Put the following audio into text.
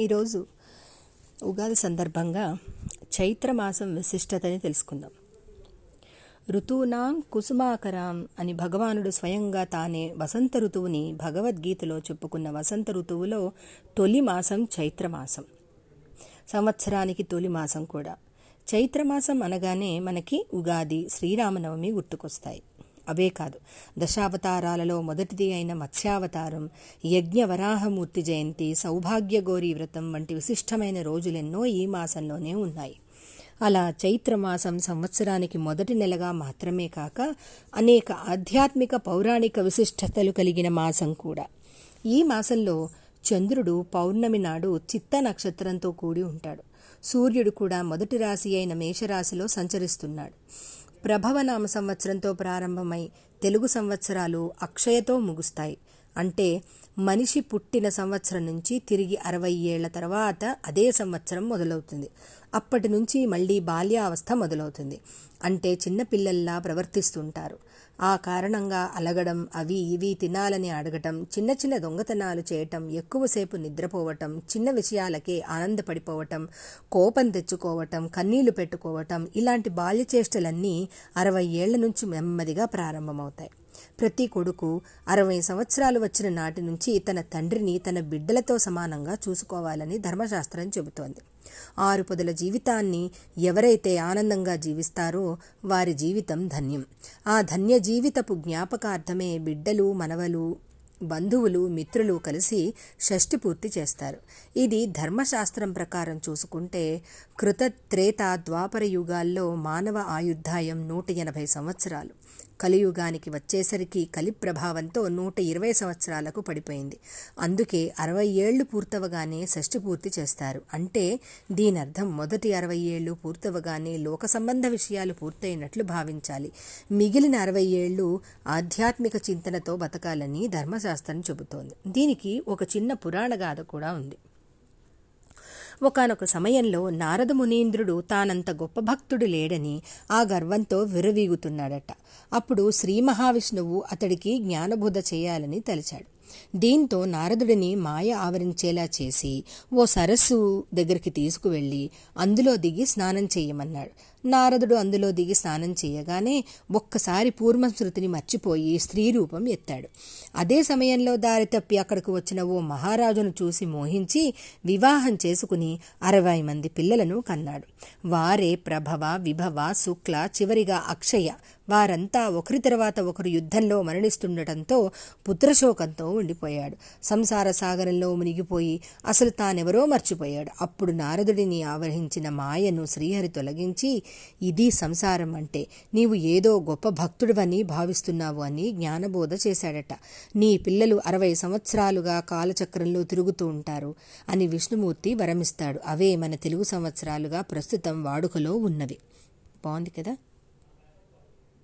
ఈరోజు ఉగాది సందర్భంగా చైత్రమాసం విశిష్టతని తెలుసుకుందాం. ఋతువునాం కుసుమాకరాం అని భగవానుడు స్వయంగా తానే వసంత ఋతువుని భగవద్గీతలో చెప్పుకున్న వసంత ఋతువులో తొలి మాసం చైత్రమాసం. సంవత్సరానికి తొలి మాసం కూడా. చైత్రమాసం అనగానే మనకి ఉగాది శ్రీరామనవమి గుర్తుకొస్తాయి. అవే కాదు. దశావతారాలలో మొదటిది అయిన మత్స్యావతారం యజ్ఞ వరాహమూర్తి జయంతి సౌభాగ్యగౌరీ వ్రతం వంటి విశిష్టమైన రోజులెన్నో ఈ మాసంలోనే ఉన్నాయి. అలా చైత్రమాసం సంవత్సరానికి మొదటి నెలగా మాత్రమే కాక అనేక ఆధ్యాత్మిక పౌరాణిక విశిష్టతలు కలిగిన మాసం కూడా. ఈ మాసంలో చంద్రుడు పౌర్ణమి నాడు చిత్త నక్షత్రంతో కూడి ఉంటాడు. సూర్యుడు కూడా మొదటి రాశి అయిన మేషరాశిలో సంచరిస్తున్నాడు. ప్రభవనామ సంవత్సరంతో ప్రారంభమై తెలుగు సంవత్సరాలు అక్షయతో ముగుస్తాయి. అంటే మనిషి పుట్టిన సంవత్సరం నుంచి తిరిగి అరవై ఏళ్ళ తర్వాత అదే సంవత్సరం మొదలవుతుంది. అప్పటి నుంచి మళ్ళీ బాల్యావస్థ మొదలవుతుంది. అంటే చిన్నపిల్లల్లా ప్రవర్తిస్తుంటారు. ఆ కారణంగా అలగడం అవి ఇవి తినాలని అడగటం చిన్న చిన్న దొంగతనాలు చేయటం ఎక్కువసేపు నిద్రపోవటం చిన్న విషయాలకే ఆనందపడిపోవటం కోపం తెచ్చుకోవటం కన్నీళ్ళు పెట్టుకోవటం ఇలాంటి బాల్యచేష్టలన్నీ అరవై ఏళ్ళ నుంచి నెమ్మదిగా ప్రారంభమవుతాయి. ప్రతి కొడుకు అరవై సంవత్సరాలు వచ్చిన నాటి నుంచి తన తండ్రిని తన బిడ్డలతో సమానంగా చూసుకోవాలని ధర్మశాస్త్రం చెబుతోంది. ఆరు పొదల జీవితాన్ని ఎవరైతే ఆనందంగా జీవిస్తారో వారి జీవితం ధన్యం. ఆ ధన్య జీవితపు జ్ఞాపకార్థమే బిడ్డలు మనవలు బంధువులు మిత్రులు కలిసి షష్ఠి పూర్తి చేస్తారు. ఇది ధర్మశాస్త్రం ప్రకారం చూసుకుంటే కృత త్రేత ద్వాపర యుగాల్లో మానవ ఆయుర్దాయం నూట ఎనభై సంవత్సరాలు. కలియుగానికి వచ్చేసరికి కలి ప్రభావంతో నూట ఇరవై సంవత్సరాలకు పడిపోయింది. అందుకే అరవై ఏళ్ళు పూర్తవగానే షష్ఠి పూర్తి చేస్తారు. అంటే దీని అర్థం మొదటి అరవై ఏళ్ళు పూర్తవగానే లోక సంబంధ విషయాలు పూర్తయినట్లు భావించాలి. మిగిలిన అరవై ఏళ్ళు ఆధ్యాత్మిక చింతనతో బతకాలని ధర్మశాస్త్రం చెబుతోంది. దీనికి ఒక చిన్న పురాణ గాథ కూడా ఉంది. ఒకనొక సమయంలో నారద మునీంద్రుడు తానంత గొప్ప భక్తుడు లేడని ఆ గర్వంతో విరవీగుతున్నాడట అప్పుడు శ్రీ మహావిష్ణువు అతడికి జ్ఞానబోధ చేయాలని తలిచాడు. దీంతో నారదుడిని మాయ ఆవరించేలా చేసి ఓ సరస్సు దగ్గరికి తీసుకువెళ్ళి అందులో దిగి స్నానం చేయమన్నాడు. నారదుడు అందులో దిగి స్నానం చేయగానే ఒక్కసారి పూర్వశృతిని మర్చిపోయి స్త్రీ రూపం ఎత్తాడు. అదే సమయంలో దారి తప్పి అక్కడికి వచ్చిన ఓ మహారాజును చూసి మోహించి వివాహం చేసుకుని అరవై మంది పిల్లలను కన్నాడు. వారే ప్రభవ విభవ శుక్ల చివరిగా అక్షయ వారంతా ఒకరి తర్వాత ఒకరు యుద్ధంలో మరణిస్తుండటంతో పుత్రశోకంతో ఉండిపోయాడు. సంసార సాగరంలో మునిగిపోయి అసలు తానెవరో మర్చిపోయాడు. అప్పుడు నారదుడిని ఆవహించిన మాయను శ్రీహరి తొలగించి ఇది సంసారం అంటే నీవు ఏదో గొప్ప భక్తుడివని భావిస్తున్నావు అని జ్ఞానబోధ చేశాడట. నీ పిల్లలు అరవై సంవత్సరాలుగా కాలచక్రంలో తిరుగుతూ ఉంటారు అని విష్ణుమూర్తి వరమిస్తాడు. అవే మన తెలుగు సంవత్సరాలుగా ప్రస్తుతం వాడుకలో ఉన్నవి. బాగుంది కదా?